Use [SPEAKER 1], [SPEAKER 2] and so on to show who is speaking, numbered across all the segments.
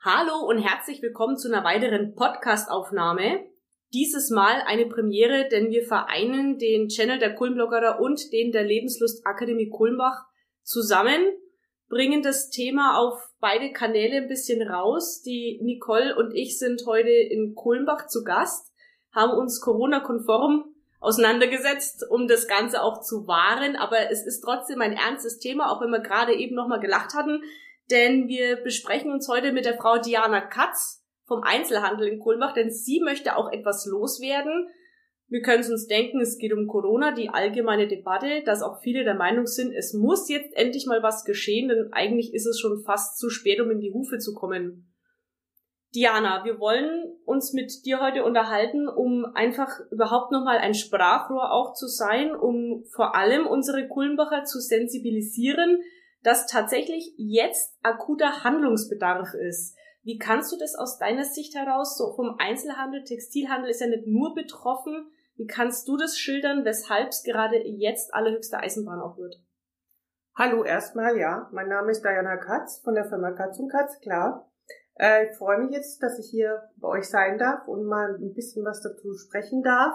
[SPEAKER 1] Hallo und herzlich willkommen zu einer weiteren Podcast-Aufnahme. Dieses Mal eine Premiere, denn wir vereinen den Channel der Kulmbloggerer und den der Lebenslust Akademie Kulmbach zusammen, bringen das Thema auf beide Kanäle ein bisschen raus. Die Nicole und ich sind heute in Kulmbach zu Gast, haben uns Corona-konform auseinandergesetzt, um das Ganze auch zu wahren, aber es ist trotzdem ein ernstes Thema, auch wenn wir gerade eben nochmal gelacht hatten denn wir besprechen uns heute mit der Frau Diana Katz vom Einzelhandel in Kulmbach, denn sie möchte auch etwas loswerden. Wir können es uns denken, es geht um Corona, die allgemeine Debatte, dass auch viele der Meinung sind, es muss jetzt endlich mal was geschehen, denn eigentlich ist es schon fast zu spät, um in die Hufe zu kommen. Diana, wir wollen uns mit dir heute unterhalten, um einfach überhaupt nochmal ein Sprachrohr auch zu sein, um vor allem unsere Kulmbacher zu sensibilisieren, dass tatsächlich jetzt akuter Handlungsbedarf ist. Wie kannst du das aus deiner Sicht heraus, so vom Einzelhandel, Textilhandel ist ja nicht nur betroffen, wie kannst du das schildern, weshalb es gerade jetzt allerhöchste Eisenbahn auch wird?
[SPEAKER 2] Hallo erstmal, ja. Mein Name ist Diana Katz von der Firma Katz und Katz, klar. Äh, ich freue mich jetzt, dass ich hier bei euch sein darf und mal ein bisschen was dazu sprechen darf.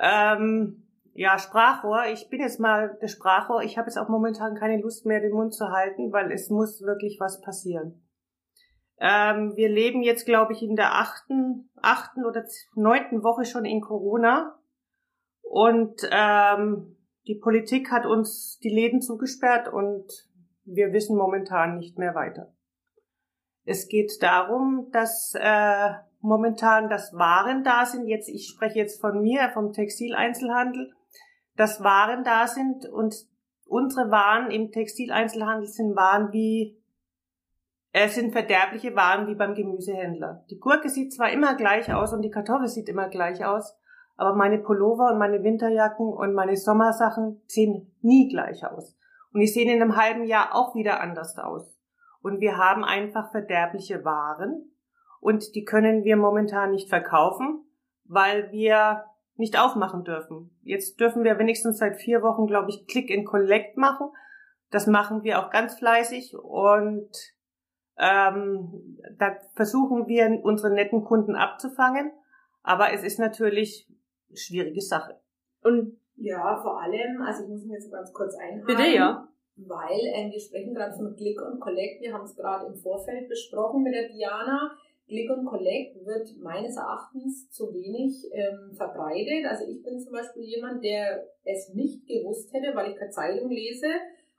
[SPEAKER 2] Ähm, ja, Sprachrohr. Ich bin jetzt mal der Sprachrohr. Ich habe jetzt auch momentan keine Lust mehr, den Mund zu halten, weil es muss wirklich was passieren. Ähm, wir leben jetzt, glaube ich, in der achten, achten oder neunten Woche schon in Corona. Und ähm, die Politik hat uns die Läden zugesperrt und wir wissen momentan nicht mehr weiter. Es geht darum, dass äh, momentan das Waren da sind. Jetzt, ich spreche jetzt von mir, vom Textileinzelhandel dass Waren da sind und unsere Waren im Textileinzelhandel sind Waren wie es sind verderbliche Waren wie beim Gemüsehändler. Die Gurke sieht zwar immer gleich aus und die Kartoffel sieht immer gleich aus, aber meine Pullover und meine Winterjacken und meine Sommersachen sehen nie gleich aus. Und die sehen in einem halben Jahr auch wieder anders aus. Und wir haben einfach verderbliche Waren und die können wir momentan nicht verkaufen, weil wir nicht aufmachen dürfen. Jetzt dürfen wir wenigstens seit vier Wochen, glaube ich, Click and Collect machen. Das machen wir auch ganz fleißig und ähm, da versuchen wir unsere netten Kunden abzufangen. Aber es ist natürlich eine schwierige Sache.
[SPEAKER 3] Und ja, vor allem, also ich muss mir jetzt ganz kurz einhaken.
[SPEAKER 1] Bitte, ja.
[SPEAKER 3] Weil ähm, wir sprechen gerade von Click und Collect. Wir haben es gerade im Vorfeld besprochen mit der Diana Click und Collect wird meines Erachtens zu wenig ähm, verbreitet. Also ich bin zum Beispiel jemand, der es nicht gewusst hätte, weil ich keine Zeitung lese.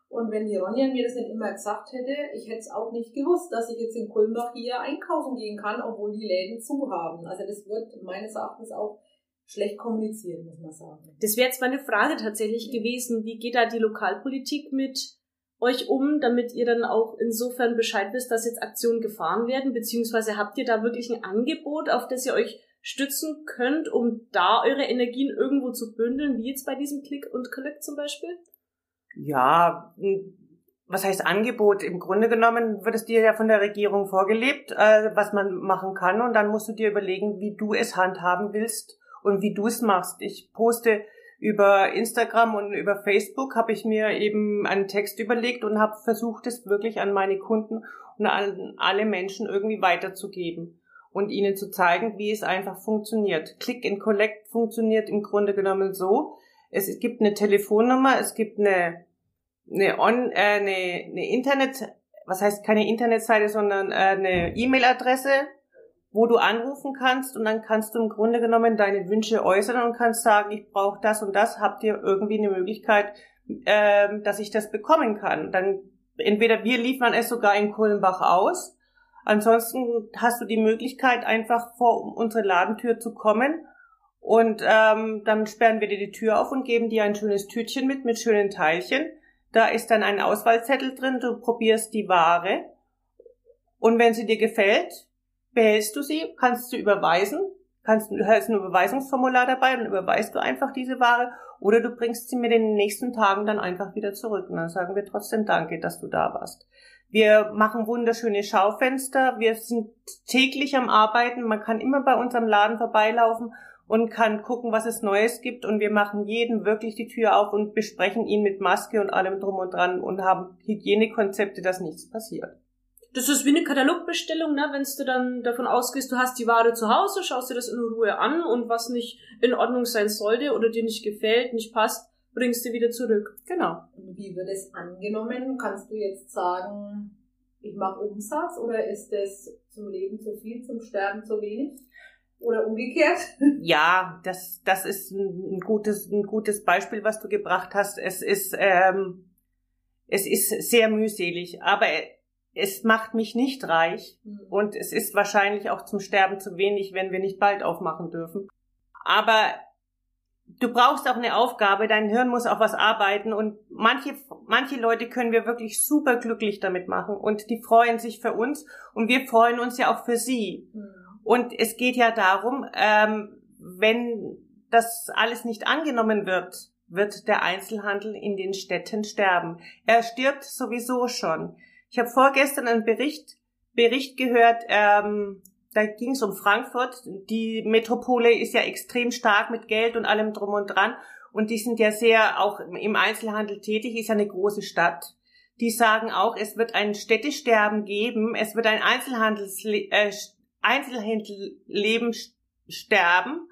[SPEAKER 3] Und wenn die Ronja mir das nicht immer gesagt hätte, ich hätte es auch nicht gewusst, dass ich jetzt in Kulmbach hier einkaufen gehen kann, obwohl die Läden zu haben. Also das wird meines Erachtens auch schlecht kommuniziert, muss man sagen.
[SPEAKER 1] Das wäre jetzt meine Frage tatsächlich gewesen. Wie geht da die Lokalpolitik mit euch um, damit ihr dann auch insofern Bescheid wisst, dass jetzt Aktionen gefahren werden, beziehungsweise habt ihr da wirklich ein Angebot, auf das ihr euch stützen könnt, um da eure Energien irgendwo zu bündeln, wie jetzt bei diesem Click und Collect zum Beispiel?
[SPEAKER 2] Ja, was heißt Angebot? Im Grunde genommen wird es dir ja von der Regierung vorgelebt, äh, was man machen kann und dann musst du dir überlegen, wie du es handhaben willst und wie du es machst. Ich poste über Instagram und über Facebook habe ich mir eben einen Text überlegt und habe versucht, es wirklich an meine Kunden und an alle Menschen irgendwie weiterzugeben und ihnen zu zeigen, wie es einfach funktioniert. Click and Collect funktioniert im Grunde genommen so. Es gibt eine Telefonnummer, es gibt eine, eine, On, äh, eine, eine Internet, was heißt keine Internetseite, sondern äh, eine E-Mail-Adresse, wo du anrufen kannst und dann kannst du im Grunde genommen deine Wünsche äußern und kannst sagen, ich brauche das und das, habt ihr irgendwie eine Möglichkeit, ähm, dass ich das bekommen kann. Dann entweder wir liefern es sogar in Kohlenbach aus, ansonsten hast du die Möglichkeit, einfach vor unsere Ladentür zu kommen und ähm, dann sperren wir dir die Tür auf und geben dir ein schönes Tütchen mit, mit schönen Teilchen. Da ist dann ein Auswahlzettel drin, du probierst die Ware und wenn sie dir gefällt, behältst du sie, kannst du überweisen, kannst, du hast ein Überweisungsformular dabei und überweist du einfach diese Ware oder du bringst sie mir in den nächsten Tagen dann einfach wieder zurück. Und dann sagen wir trotzdem Danke, dass du da warst. Wir machen wunderschöne Schaufenster, wir sind täglich am Arbeiten, man kann immer bei uns am Laden vorbeilaufen und kann gucken, was es Neues gibt. Und wir machen jeden wirklich die Tür auf und besprechen ihn mit Maske und allem drum und dran und haben Hygienekonzepte, dass nichts passiert.
[SPEAKER 1] Das ist wie eine Katalogbestellung, ne? Wenn du dann davon ausgehst, du hast die Ware zu Hause, schaust dir das in Ruhe an und was nicht in Ordnung sein sollte oder dir nicht gefällt, nicht passt, bringst du wieder zurück.
[SPEAKER 2] Genau.
[SPEAKER 3] Und wie wird es angenommen? Kannst du jetzt sagen, ich mache Umsatz oder ist das zum Leben zu viel, zum Sterben zu wenig? Oder umgekehrt?
[SPEAKER 2] Ja, das, das ist ein gutes, ein gutes Beispiel, was du gebracht hast. Es ist, ähm, es ist sehr mühselig, aber es macht mich nicht reich mhm. und es ist wahrscheinlich auch zum Sterben zu wenig, wenn wir nicht bald aufmachen dürfen. Aber du brauchst auch eine Aufgabe, dein Hirn muss auch was arbeiten und manche, manche Leute können wir wirklich super glücklich damit machen und die freuen sich für uns und wir freuen uns ja auch für sie. Mhm. Und es geht ja darum, ähm, wenn das alles nicht angenommen wird, wird der Einzelhandel in den Städten sterben. Er stirbt sowieso schon. Ich habe vorgestern einen Bericht, Bericht gehört, ähm, da ging es um Frankfurt. Die Metropole ist ja extrem stark mit Geld und allem drum und dran. Und die sind ja sehr auch im Einzelhandel tätig, ist ja eine große Stadt. Die sagen auch, es wird ein Städtesterben geben, es wird ein Einzelhandelsle äh, Einzelhändlerleben sterben.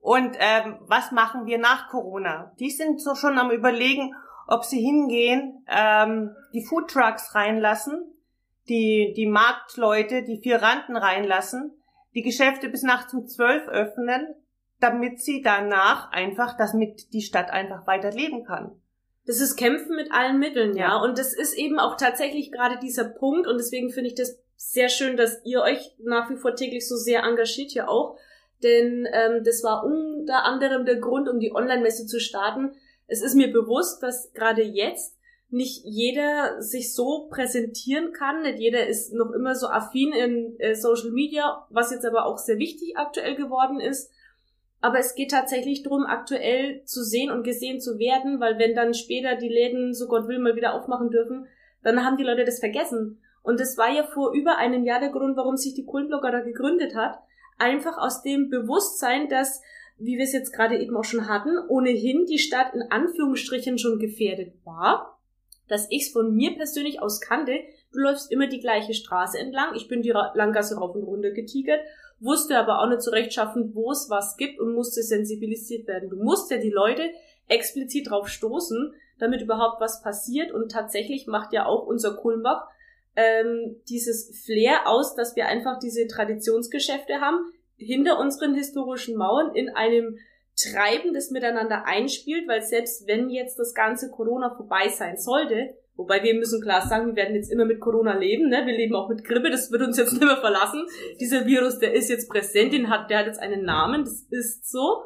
[SPEAKER 2] Und ähm, was machen wir nach Corona? Die sind so schon am überlegen, ob sie hingehen, ähm, die Foodtrucks reinlassen, die, die Marktleute, die Vieranten reinlassen, die Geschäfte bis nachts um zwölf öffnen, damit sie danach einfach, damit die Stadt einfach weiter leben kann.
[SPEAKER 1] Das ist Kämpfen mit allen Mitteln, ja. ja. Und das ist eben auch tatsächlich gerade dieser Punkt. Und deswegen finde ich das sehr schön, dass ihr euch nach wie vor täglich so sehr engagiert hier auch. Denn ähm, das war unter anderem der Grund, um die Online-Messe zu starten. Es ist mir bewusst, dass gerade jetzt nicht jeder sich so präsentieren kann. Nicht jeder ist noch immer so affin in äh, Social Media, was jetzt aber auch sehr wichtig aktuell geworden ist. Aber es geht tatsächlich darum, aktuell zu sehen und gesehen zu werden, weil wenn dann später die Läden, so Gott will, mal wieder aufmachen dürfen, dann haben die Leute das vergessen. Und das war ja vor über einem Jahr der Grund, warum sich die Kultblogger da gegründet hat. Einfach aus dem Bewusstsein, dass, wie wir es jetzt gerade eben auch schon hatten, ohnehin die Stadt in Anführungsstrichen schon gefährdet war dass ich es von mir persönlich aus kannte. Du läufst immer die gleiche Straße entlang. Ich bin die Langgasse rauf und runter getigert, wusste aber auch nicht so recht schaffen, wo es was gibt und musste sensibilisiert werden. Du musst ja die Leute explizit drauf stoßen, damit überhaupt was passiert. Und tatsächlich macht ja auch unser Kulmbach ähm, dieses Flair aus, dass wir einfach diese Traditionsgeschäfte haben, hinter unseren historischen Mauern in einem Treiben, das miteinander einspielt, weil selbst wenn jetzt das ganze Corona vorbei sein sollte, wobei wir müssen klar sagen, wir werden jetzt immer mit Corona leben, ne? wir leben auch mit Grippe, das wird uns jetzt nicht mehr verlassen. Dieser Virus, der ist jetzt präsent, den hat, der hat jetzt einen Namen, das ist so.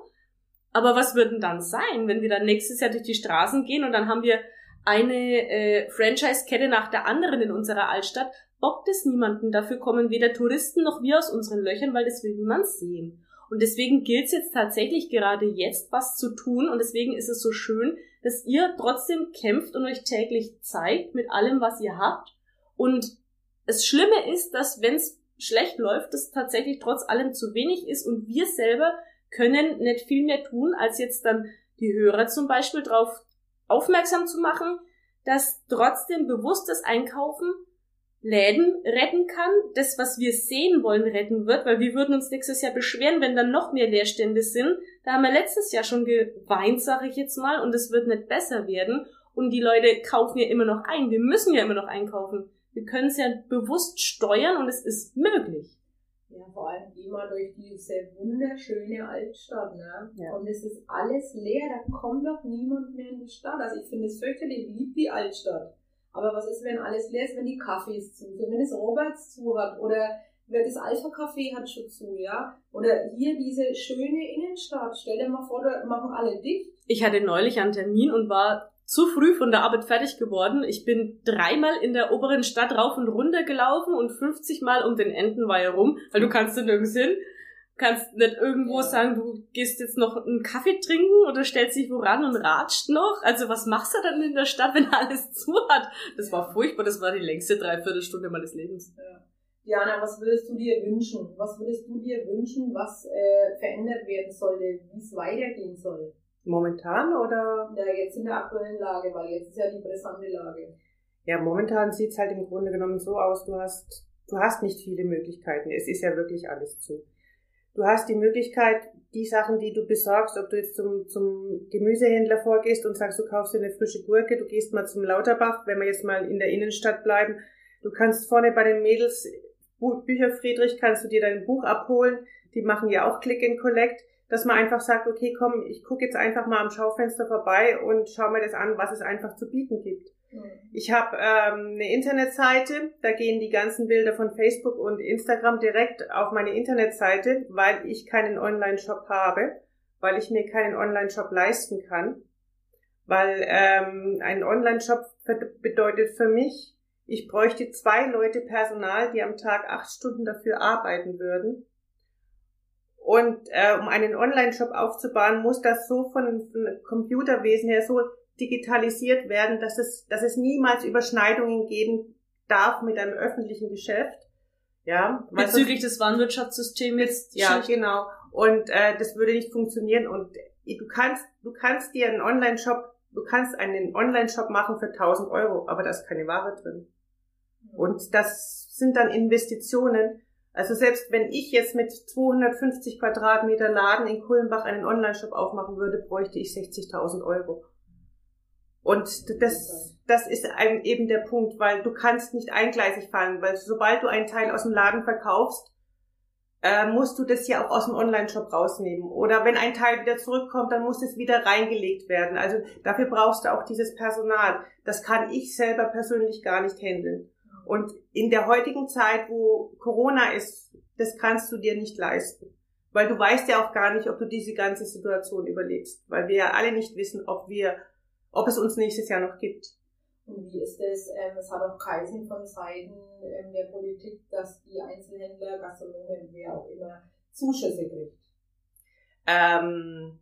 [SPEAKER 1] Aber was wird denn dann sein, wenn wir dann nächstes Jahr durch die Straßen gehen und dann haben wir eine äh, Franchise-Kette nach der anderen in unserer Altstadt, bockt es niemanden. Dafür kommen weder Touristen noch wir aus unseren Löchern, weil das will niemand sehen. Und deswegen gilt es jetzt tatsächlich gerade jetzt was zu tun und deswegen ist es so schön, dass ihr trotzdem kämpft und euch täglich zeigt mit allem, was ihr habt. Und das Schlimme ist, dass wenn es schlecht läuft, das tatsächlich trotz allem zu wenig ist und wir selber können nicht viel mehr tun, als jetzt dann die Hörer zum Beispiel darauf aufmerksam zu machen, dass trotzdem bewusstes Einkaufen Läden retten kann, das, was wir sehen wollen, retten wird, weil wir würden uns nächstes Jahr beschweren, wenn dann noch mehr Leerstände sind. Da haben wir letztes Jahr schon geweint, sage ich jetzt mal, und es wird nicht besser werden. Und die Leute kaufen ja immer noch ein. Wir müssen ja immer noch einkaufen. Wir können es ja bewusst steuern und es ist möglich.
[SPEAKER 3] Ja, vor allem geh mal durch diese wunderschöne Altstadt, ne? Ja. Und es ist alles leer, da kommt doch niemand mehr in die Stadt. Also ich finde es fürchterlich lieb, die Altstadt. Aber was ist, wenn alles leer ist, wenn die Cafés zu sind, wenn das Roberts zu hat oder das Alpha Café hat schon zu, ja? Oder hier diese schöne Innenstadt. Stell dir mal vor, da machen alle dicht.
[SPEAKER 1] Ich hatte neulich einen Termin und war zu früh von der Arbeit fertig geworden. Ich bin dreimal in der oberen Stadt rauf und runter gelaufen und 50 Mal um den Entenweiher rum, weil du kannst da nirgends hin kannst nicht irgendwo ja. sagen, du gehst jetzt noch einen Kaffee trinken oder stellst dich woran und ratscht noch. Also was machst du dann in der Stadt, wenn alles zu hat? Das ja. war furchtbar, das war die längste Dreiviertelstunde meines Lebens.
[SPEAKER 3] Ja. Diana, was würdest du dir wünschen? Was würdest du dir wünschen, was äh, verändert werden sollte, wie es weitergehen soll?
[SPEAKER 2] Momentan oder?
[SPEAKER 3] Ja, jetzt in der aktuellen Lage, weil jetzt ist ja die brisante Lage.
[SPEAKER 2] Ja, momentan sieht's halt im Grunde genommen so aus, du hast, du hast nicht viele Möglichkeiten. Es ist ja wirklich alles zu. Du hast die Möglichkeit, die Sachen, die du besorgst, ob du jetzt zum, zum Gemüsehändler vorgehst und sagst, du kaufst dir eine frische Gurke, du gehst mal zum Lauterbach, wenn wir jetzt mal in der Innenstadt bleiben, du kannst vorne bei den Mädels Bücher Friedrich, kannst du dir dein Buch abholen, die machen ja auch Click and Collect, dass man einfach sagt, okay, komm, ich gucke jetzt einfach mal am Schaufenster vorbei und schau mir das an, was es einfach zu bieten gibt. Mhm. Ich habe ähm, eine Internetseite, da gehen die ganzen Bilder von Facebook und Instagram direkt auf meine Internetseite, weil ich keinen Online-Shop habe, weil ich mir keinen Online-Shop leisten kann, weil ähm, ein Online-Shop bedeutet für mich, ich bräuchte zwei Leute Personal, die am Tag acht Stunden dafür arbeiten würden. Und äh, um einen Online-Shop aufzubauen, muss das so von, von Computerwesen her so digitalisiert werden, dass es, dass es niemals Überschneidungen geben darf mit einem öffentlichen Geschäft. Ja,
[SPEAKER 1] bezüglich des Warenwirtschaftssystems.
[SPEAKER 2] Ja, genau. Und äh, das würde nicht funktionieren. Und du kannst, du kannst dir einen Online-Shop, du kannst einen Online-Shop machen für 1000 Euro, aber da ist keine Ware drin. Und das sind dann Investitionen. Also selbst wenn ich jetzt mit 250 Quadratmeter Laden in Kulmbach einen Online-Shop aufmachen würde, bräuchte ich 60.000 Euro. Und das, das ist eben der Punkt, weil du kannst nicht eingleisig fahren, weil sobald du einen Teil aus dem Laden verkaufst, äh, musst du das ja auch aus dem Online-Shop rausnehmen. Oder wenn ein Teil wieder zurückkommt, dann muss es wieder reingelegt werden. Also dafür brauchst du auch dieses Personal. Das kann ich selber persönlich gar nicht handeln. Und in der heutigen Zeit, wo Corona ist, das kannst du dir nicht leisten. Weil du weißt ja auch gar nicht, ob du diese ganze Situation überlebst. Weil wir ja alle nicht wissen, ob wir ob es uns nächstes Jahr noch gibt.
[SPEAKER 3] Und wie ist es? Ähm, es hat auch Kreisen von Seiten ähm, der Politik, dass die Einzelhändler, Gastronomen, wer auch immer, Zuschüsse kriegt.
[SPEAKER 2] Ähm,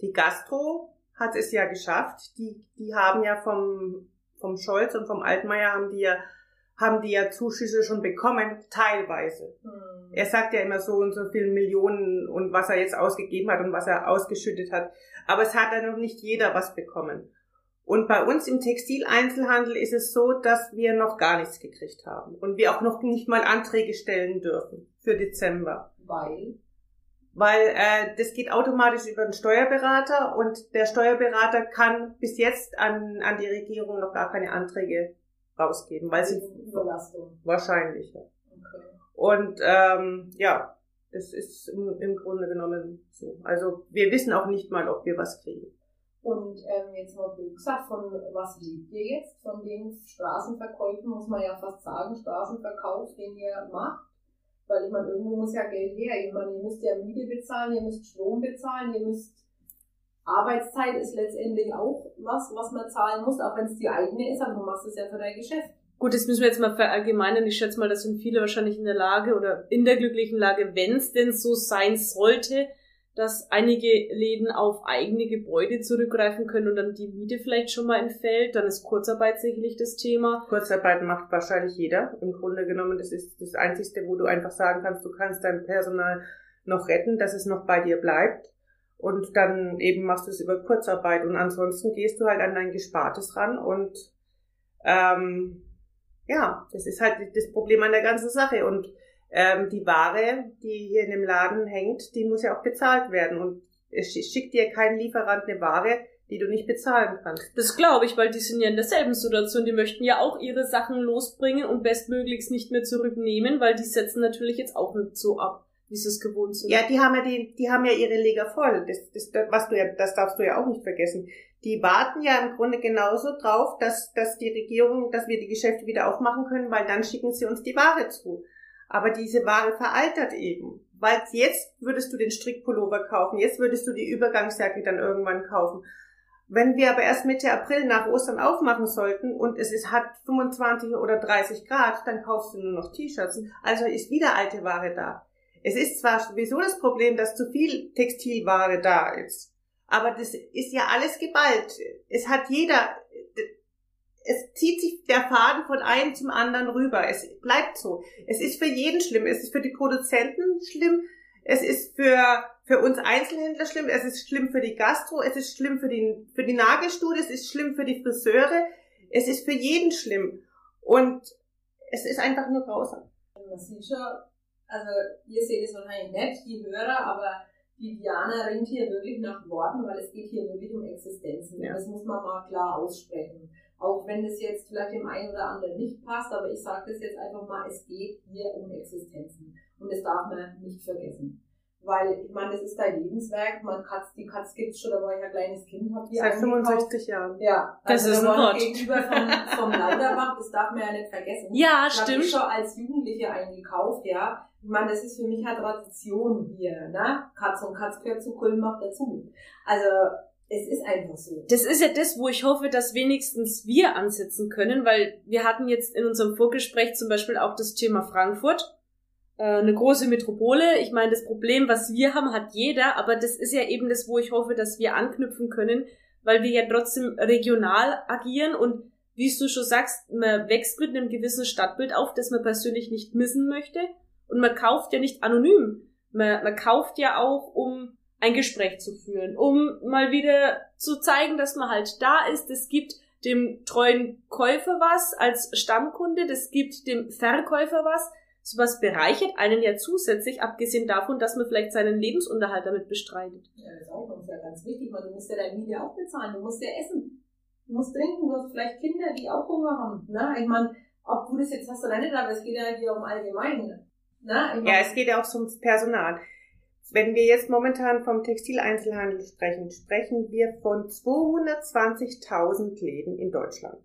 [SPEAKER 2] die Gastro hat es ja geschafft. Die, die haben ja vom, vom Scholz und vom Altmaier haben die ja haben die ja Zuschüsse schon bekommen, teilweise. Hm. Er sagt ja immer so und so viele Millionen und was er jetzt ausgegeben hat und was er ausgeschüttet hat. Aber es hat ja noch nicht jeder was bekommen. Und bei uns im Textileinzelhandel ist es so, dass wir noch gar nichts gekriegt haben und wir auch noch nicht mal Anträge stellen dürfen für Dezember.
[SPEAKER 3] Weil?
[SPEAKER 2] Weil äh, das geht automatisch über den Steuerberater und der Steuerberater kann bis jetzt an, an die Regierung noch gar keine Anträge rausgeben, weil sie
[SPEAKER 3] Überlastung.
[SPEAKER 2] wahrscheinlich. Ja. Okay. Und ähm, ja, das ist im, im Grunde genommen so. Also wir wissen auch nicht mal, ob wir was kriegen.
[SPEAKER 3] Und ähm, jetzt mal blöd gesagt, von was lebt ihr jetzt? Von den Straßenverkäufen muss man ja fast sagen, Straßenverkauf, den ihr macht. Weil ich meine, irgendwo muss ja Geld her. Ich meine, ihr müsst ja Miete bezahlen, ihr müsst Strom bezahlen, ihr müsst Arbeitszeit ist letztendlich auch was, was man zahlen muss, auch wenn es die eigene ist, aber du machst es ja für dein Geschäft.
[SPEAKER 1] Gut, das müssen wir jetzt mal verallgemeinern. Ich schätze mal, das sind viele wahrscheinlich in der Lage oder in der glücklichen Lage, wenn es denn so sein sollte, dass einige Läden auf eigene Gebäude zurückgreifen können und dann die Miete vielleicht schon mal entfällt. Dann ist Kurzarbeit sicherlich das Thema.
[SPEAKER 2] Kurzarbeit macht wahrscheinlich jeder. Im Grunde genommen, das ist das Einzige, wo du einfach sagen kannst, du kannst dein Personal noch retten, dass es noch bei dir bleibt. Und dann eben machst du es über Kurzarbeit und ansonsten gehst du halt an dein Gespartes ran und ähm, ja, das ist halt das Problem an der ganzen Sache. Und ähm, die Ware, die hier in dem Laden hängt, die muss ja auch bezahlt werden. Und es schickt dir kein Lieferant eine Ware, die du nicht bezahlen kannst.
[SPEAKER 1] Das glaube ich, weil die sind ja in derselben Situation. Die möchten ja auch ihre Sachen losbringen und bestmöglichst nicht mehr zurücknehmen, weil die setzen natürlich jetzt auch nicht so ab wie sie es gewohnt sind.
[SPEAKER 2] Ja, die haben ja die, die haben ja ihre Leger voll. Das, das, das, was du ja, das darfst du ja auch nicht vergessen. Die warten ja im Grunde genauso drauf, dass, dass die Regierung, dass wir die Geschäfte wieder aufmachen können, weil dann schicken sie uns die Ware zu. Aber diese Ware veraltert eben. Weil jetzt würdest du den Strickpullover kaufen, jetzt würdest du die Übergangsjacke dann irgendwann kaufen. Wenn wir aber erst Mitte April nach Ostern aufmachen sollten und es ist, hat 25 oder 30 Grad, dann kaufst du nur noch T-Shirts. Also ist wieder alte Ware da. Es ist zwar sowieso das Problem, dass zu viel Textilware da ist, aber das ist ja alles geballt. Es hat jeder, es zieht sich der Faden von einem zum anderen rüber. Es bleibt so. Es ist für jeden schlimm. Es ist für die Produzenten schlimm. Es ist für, für uns Einzelhändler schlimm. Es ist schlimm für die Gastro. Es ist schlimm für die, für die Nagelstudio. Es ist schlimm für die Friseure. Es ist für jeden schlimm. Und es ist einfach nur grausam.
[SPEAKER 3] Man sieht schon, also ihr seht es wahrscheinlich nicht, die Hörer, aber die Diana ringt hier wirklich nach Worten, weil es geht hier wirklich um Existenzen. Ja. Das muss man mal klar aussprechen. Auch wenn es jetzt vielleicht dem einen oder anderen nicht passt, aber ich sage das jetzt einfach mal, es geht hier um Existenzen. Und das darf man nicht vergessen. Weil, ich meine, das ist dein Lebenswerk. Man Katz, die Katz gibt's schon, da war ich ein kleines Kind, hab die
[SPEAKER 2] Seit 65 Jahren.
[SPEAKER 3] Ja.
[SPEAKER 1] Das also ist ein Wort.
[SPEAKER 3] gegenüber vom, vom Lauterbach, das darf man ja nicht vergessen.
[SPEAKER 1] Ja,
[SPEAKER 3] das
[SPEAKER 1] stimmt.
[SPEAKER 3] Ich schon als Jugendliche eingekauft, ja. Ich meine, das ist für mich halt Tradition hier, ne? Katz und Katz gehört zu Kulmbach dazu. Also, es ist einfach so.
[SPEAKER 1] Das ist ja das, wo ich hoffe, dass wenigstens wir ansetzen können, weil wir hatten jetzt in unserem Vorgespräch zum Beispiel auch das Thema Frankfurt, äh, eine große Metropole. Ich meine, das Problem, was wir haben, hat jeder, aber das ist ja eben das, wo ich hoffe, dass wir anknüpfen können, weil wir ja trotzdem regional agieren und wie du schon sagst, man wächst mit einem gewissen Stadtbild auf, das man persönlich nicht missen möchte und man kauft ja nicht anonym. Man, man kauft ja auch, um ein Gespräch zu führen, um mal wieder zu zeigen, dass man halt da ist. Es gibt dem treuen Käufer was als Stammkunde, das gibt dem Verkäufer was. Sowas bereichert einen ja zusätzlich, abgesehen davon, dass man vielleicht seinen Lebensunterhalt damit bestreitet.
[SPEAKER 3] Ja, das ist auch ja ganz wichtig, weil du musst ja deine Miete auch bezahlen, du musst ja essen, du musst trinken, du hast vielleicht Kinder, die auch Hunger haben. Ne? Ich meine, ob du das jetzt hast oder nicht, aber es geht ja hier um allgemein. Ne? Ich
[SPEAKER 2] mein, ja, es geht ja auch ums Personal. Wenn wir jetzt momentan vom Textileinzelhandel sprechen, sprechen wir von 220.000 Läden in Deutschland.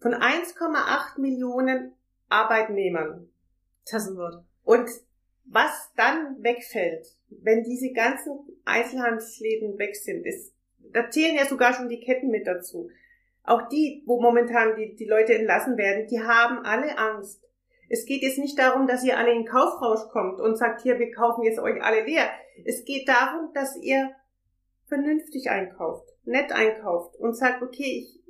[SPEAKER 2] Von 1,8 Millionen Arbeitnehmern.
[SPEAKER 1] Das ist ein Wort.
[SPEAKER 2] Und was dann wegfällt, wenn diese ganzen Einzelhandelsläden weg sind, ist, da zählen ja sogar schon die Ketten mit dazu. Auch die, wo momentan die, die Leute entlassen werden, die haben alle Angst. Es geht jetzt nicht darum, dass ihr alle in Kaufrausch kommt und sagt, hier, wir kaufen jetzt euch alle leer. Es geht darum, dass ihr vernünftig einkauft, nett einkauft und sagt, okay, ich,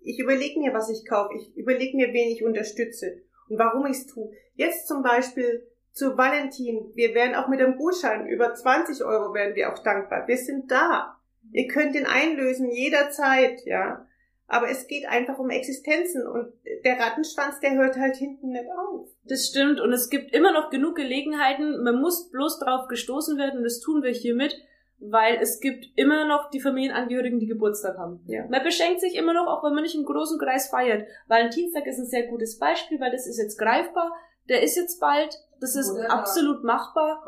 [SPEAKER 2] ich überlege mir, was ich kaufe, ich überlege mir, wen ich unterstütze und warum ich es tue. Jetzt zum Beispiel zu Valentin, wir wären auch mit einem Gutschein über 20 Euro wären wir auch dankbar. Wir sind da. Ihr könnt den einlösen jederzeit, ja. Aber es geht einfach um Existenzen und der Rattenschwanz, der hört halt hinten nicht auf.
[SPEAKER 1] Das stimmt und es gibt immer noch genug Gelegenheiten. Man muss bloß drauf gestoßen werden und das tun wir hiermit, weil es gibt immer noch die Familienangehörigen, die Geburtstag haben. Ja. Man beschenkt sich immer noch, auch wenn man nicht im großen Kreis feiert. Valentinstag ist ein sehr gutes Beispiel, weil das ist jetzt greifbar. Der ist jetzt bald. Das ist Oder absolut machbar.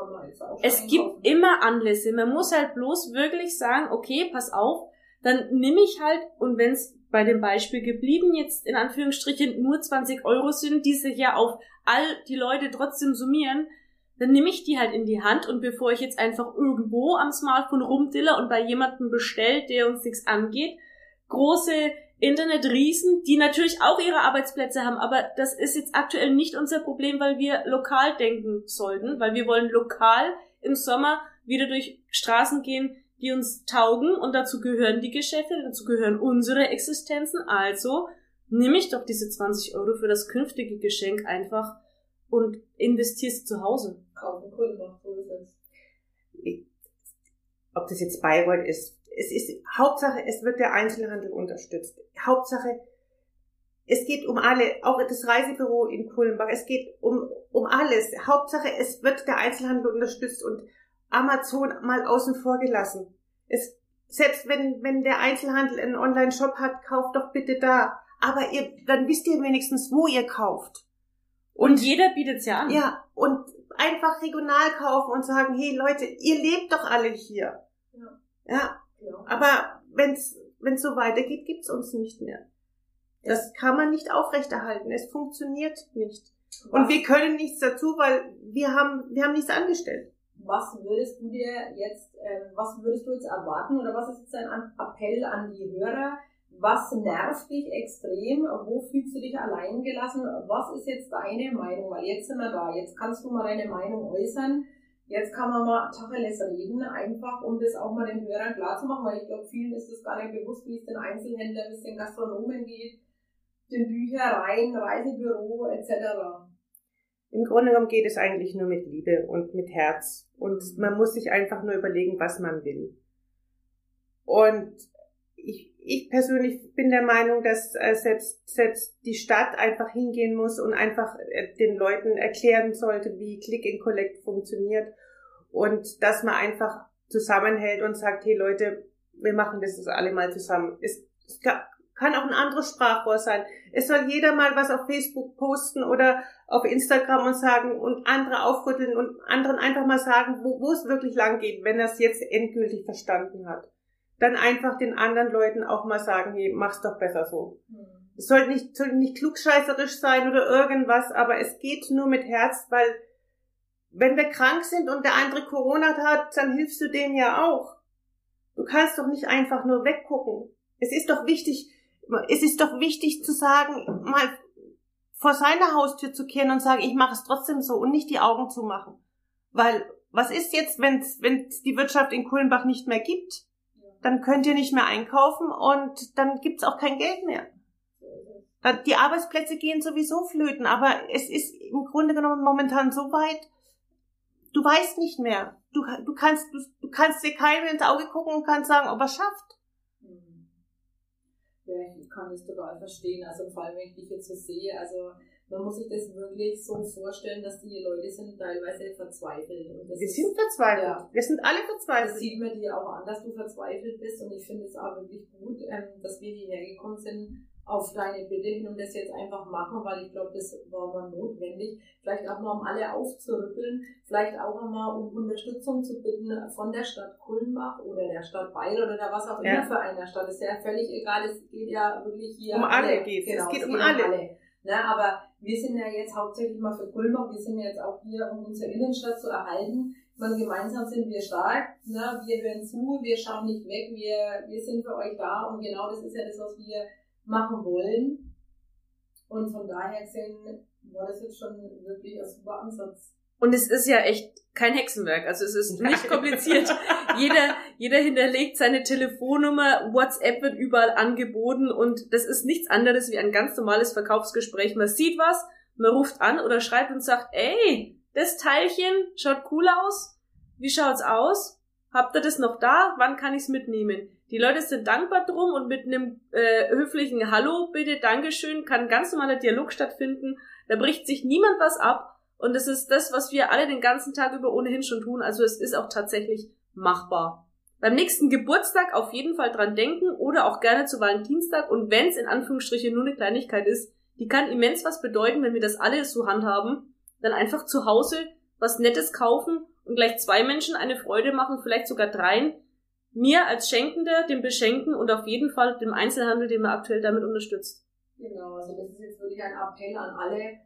[SPEAKER 1] Es gibt immer Anlässe. Man muss halt bloß wirklich sagen, okay, pass auf, dann nehme ich halt, und wenn es bei dem Beispiel geblieben jetzt in Anführungsstrichen nur 20 Euro sind, die sich ja auf all die Leute trotzdem summieren, dann nehme ich die halt in die Hand und bevor ich jetzt einfach irgendwo am Smartphone rumdille und bei jemandem bestellt, der uns nichts angeht, große Internetriesen, die natürlich auch ihre Arbeitsplätze haben, aber das ist jetzt aktuell nicht unser Problem, weil wir lokal denken sollten, weil wir wollen lokal im Sommer wieder durch Straßen gehen, die uns taugen und dazu gehören die Geschäfte, dazu gehören unsere Existenzen. Also nehme ich doch diese 20 Euro für das künftige Geschenk einfach und investierst zu Hause.
[SPEAKER 3] Kaufen Kunden, so ist es.
[SPEAKER 2] Ob das jetzt Bayreuth ist, es ist Hauptsache, es wird der Einzelhandel unterstützt. Hauptsache, es geht um alle, auch das Reisebüro in Kulmbach, es geht um, um alles. Hauptsache, es wird der Einzelhandel unterstützt und Amazon mal außen vor gelassen. Es, selbst wenn, wenn der Einzelhandel einen Online-Shop hat, kauft doch bitte da. Aber ihr, dann wisst ihr wenigstens, wo ihr kauft.
[SPEAKER 1] Und, und jeder bietet's ja an.
[SPEAKER 2] Ja, und einfach regional kaufen und sagen, hey Leute, ihr lebt doch alle hier. Ja. ja. ja. Aber wenn's, wenn's so weitergeht, gibt's uns nicht mehr. Das kann man nicht aufrechterhalten. Es funktioniert nicht. Und wir können nichts dazu, weil wir haben, wir haben nichts angestellt
[SPEAKER 3] was würdest du dir jetzt, äh, was würdest du jetzt erwarten oder was ist jetzt ein Appell an die Hörer? Was nervt dich extrem? Wo fühlst du dich allein gelassen? Was ist jetzt deine Meinung? Weil jetzt sind wir da. Jetzt kannst du mal deine Meinung äußern. Jetzt kann man mal Tacheles reden, einfach um das auch mal den Hörern klar zu machen, weil ich glaube, vielen ist das gar nicht bewusst, wie es den Einzelhändlern, wie es den Gastronomen geht, den Büchereien, Reisebüro etc.
[SPEAKER 2] Im Grunde genommen geht es eigentlich nur mit Liebe und mit Herz. Und man muss sich einfach nur überlegen, was man will. Und ich, ich persönlich bin der Meinung, dass äh, selbst, selbst die Stadt einfach hingehen muss und einfach äh, den Leuten erklären sollte, wie Click and Collect funktioniert und dass man einfach zusammenhält und sagt, hey Leute, wir machen das alle mal zusammen. Es, es kann auch ein anderes Sprachrohr sein. Es soll jeder mal was auf Facebook posten oder auf Instagram und sagen und andere aufrütteln und anderen einfach mal sagen, wo, wo es wirklich lang geht, wenn er es jetzt endgültig verstanden hat. Dann einfach den anderen Leuten auch mal sagen, hey, mach's doch besser so. Mhm. Es soll nicht, soll nicht klugscheißerisch sein oder irgendwas, aber es geht nur mit Herz, weil wenn wir krank sind und der andere Corona hat, dann hilfst du dem ja auch. Du kannst doch nicht einfach nur weggucken. Es ist doch wichtig, es ist doch wichtig zu sagen, mal vor seiner Haustür zu kehren und sagen, ich mache es trotzdem so und nicht die Augen zu machen. Weil was ist jetzt, wenn es die Wirtschaft in Kulmbach nicht mehr gibt? Dann könnt ihr nicht mehr einkaufen und dann gibt's auch kein Geld mehr. Die Arbeitsplätze gehen sowieso flöten, aber es ist im Grunde genommen momentan so weit, du weißt nicht mehr. Du, du kannst, du, du kannst dir keinem ins Auge gucken und kannst sagen, ob er schafft.
[SPEAKER 3] Ja, ich kann das total verstehen. Also vor allem, wenn ich dich jetzt so sehe, also man muss sich das wirklich so vorstellen, dass die Leute sind teilweise verzweifelt.
[SPEAKER 2] wir sind verzweifelt. Ja. Wir sind alle verzweifelt.
[SPEAKER 3] Das sieht man dir auch an, dass du verzweifelt bist. Und ich finde es auch wirklich gut, ähm, dass wir hierher gekommen sind, auf deine Bitte hin und das jetzt einfach machen, weil ich glaube, das war mal notwendig. Vielleicht auch mal, um alle aufzurütteln, vielleicht auch mal, um Unterstützung zu bitten von der Stadt Kulmbach oder der Stadt Weil oder was auch immer ja. für eine Stadt. Das ist ja völlig egal, es geht ja wirklich hier
[SPEAKER 2] um alle. alle geht genau, es. geht um alle. Alle.
[SPEAKER 3] Ne, aber wir sind ja jetzt hauptsächlich mal für Kulmbach, wir sind ja jetzt auch hier, um unsere Innenstadt zu erhalten. Man, gemeinsam sind wir stark, ne, wir hören zu, wir schauen nicht weg, wir, wir sind für euch da und genau das ist ja das, was wir machen wollen. Und von daher gesehen war das jetzt schon wirklich ein super Ansatz.
[SPEAKER 1] Und es ist ja echt kein Hexenwerk. Also es ist nicht kompliziert. jeder, jeder hinterlegt seine Telefonnummer, WhatsApp wird überall angeboten und das ist nichts anderes wie ein ganz normales Verkaufsgespräch. Man sieht was, man ruft an oder schreibt und sagt, ey, das Teilchen schaut cool aus. Wie schaut's aus? Habt ihr das noch da? Wann kann ich's mitnehmen? Die Leute sind dankbar drum und mit einem äh, höflichen Hallo, bitte, Dankeschön, kann ganz normaler Dialog stattfinden. Da bricht sich niemand was ab. Und das ist das, was wir alle den ganzen Tag über ohnehin schon tun. Also es ist auch tatsächlich machbar. Beim nächsten Geburtstag auf jeden Fall dran denken oder auch gerne zu Valentinstag. Und wenn es in Anführungsstrichen nur eine Kleinigkeit ist, die kann immens was bedeuten, wenn wir das alle so handhaben, dann einfach zu Hause was Nettes kaufen und gleich zwei Menschen eine Freude machen, vielleicht sogar dreien, mir als Schenkender, dem Beschenken und auf jeden Fall dem Einzelhandel, den man aktuell damit unterstützt.
[SPEAKER 3] Genau, also das ist jetzt wirklich ein Appell an alle.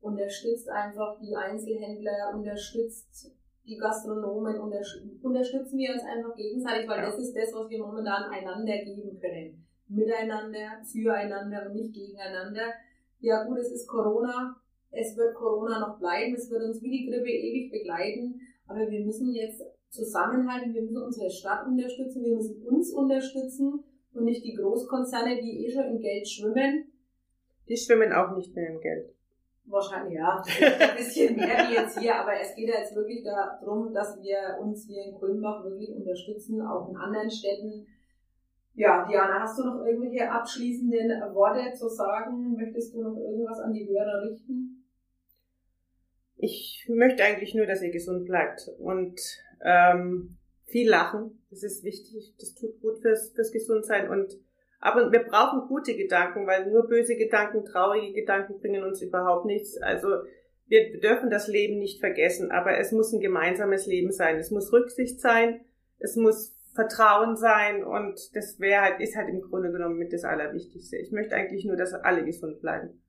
[SPEAKER 3] Unterstützt einfach die Einzelhändler, unterstützt die Gastronomen, unterstützen wir uns einfach gegenseitig, weil das ist das, was wir momentan einander geben können. Miteinander, füreinander und nicht gegeneinander. Ja gut, es ist Corona, es wird Corona noch bleiben, es wird uns wie die Grippe ewig begleiten, aber wir müssen jetzt zusammenhalten, wir müssen unsere Stadt unterstützen, wir müssen uns unterstützen und nicht die Großkonzerne, die eh schon im Geld schwimmen.
[SPEAKER 2] Die schwimmen auch nicht mehr im Geld.
[SPEAKER 3] Wahrscheinlich, ja. Ein bisschen mehr wie jetzt hier, aber es geht ja jetzt wirklich darum, dass wir uns hier in Kulmbach wirklich unterstützen, auch in anderen Städten. Ja, Diana, hast du noch irgendwelche abschließenden Worte zu sagen? Möchtest du noch irgendwas an die Hörer richten?
[SPEAKER 2] Ich möchte eigentlich nur, dass ihr gesund bleibt und ähm, viel lachen. Das ist wichtig. Das tut gut fürs, fürs Gesundsein. Und aber wir brauchen gute Gedanken, weil nur böse Gedanken, traurige Gedanken bringen uns überhaupt nichts. Also wir dürfen das Leben nicht vergessen, aber es muss ein gemeinsames Leben sein. Es muss Rücksicht sein, es muss Vertrauen sein und das wäre halt, ist halt im Grunde genommen mit das Allerwichtigste. Ich möchte eigentlich nur, dass alle gesund bleiben.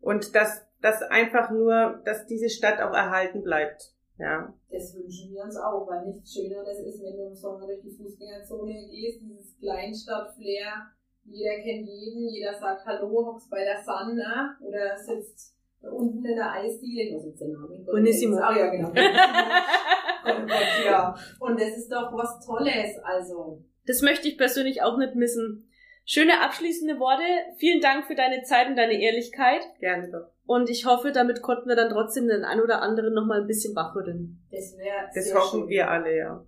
[SPEAKER 2] Und dass, dass einfach nur, dass diese Stadt auch erhalten bleibt. Ja.
[SPEAKER 3] Das wünschen wir uns auch, weil nichts Schöneres ist, wenn du im Sommer durch die Fußgängerzone gehst, dieses Kleinstadt-Flair. Jeder kennt jeden, jeder sagt Hallo, hockst bei der Sun, ne? oder sitzt da unten in der Eisdiele, was ist der Name?
[SPEAKER 1] Unissimo.
[SPEAKER 3] Ah, ja, genau. und, ja. und das ist doch was Tolles, also.
[SPEAKER 1] Das möchte ich persönlich auch nicht missen. Schöne abschließende Worte. Vielen Dank für deine Zeit und deine Ehrlichkeit.
[SPEAKER 2] Gerne doch.
[SPEAKER 1] Und ich hoffe, damit konnten wir dann trotzdem den ein oder anderen noch mal ein bisschen wachrütteln.
[SPEAKER 3] Das wäre
[SPEAKER 2] Das hoffen schön. wir alle, ja.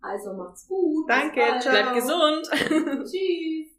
[SPEAKER 3] Also macht's gut.
[SPEAKER 2] Danke,
[SPEAKER 1] ciao. Bleibt gesund.
[SPEAKER 3] Tschüss.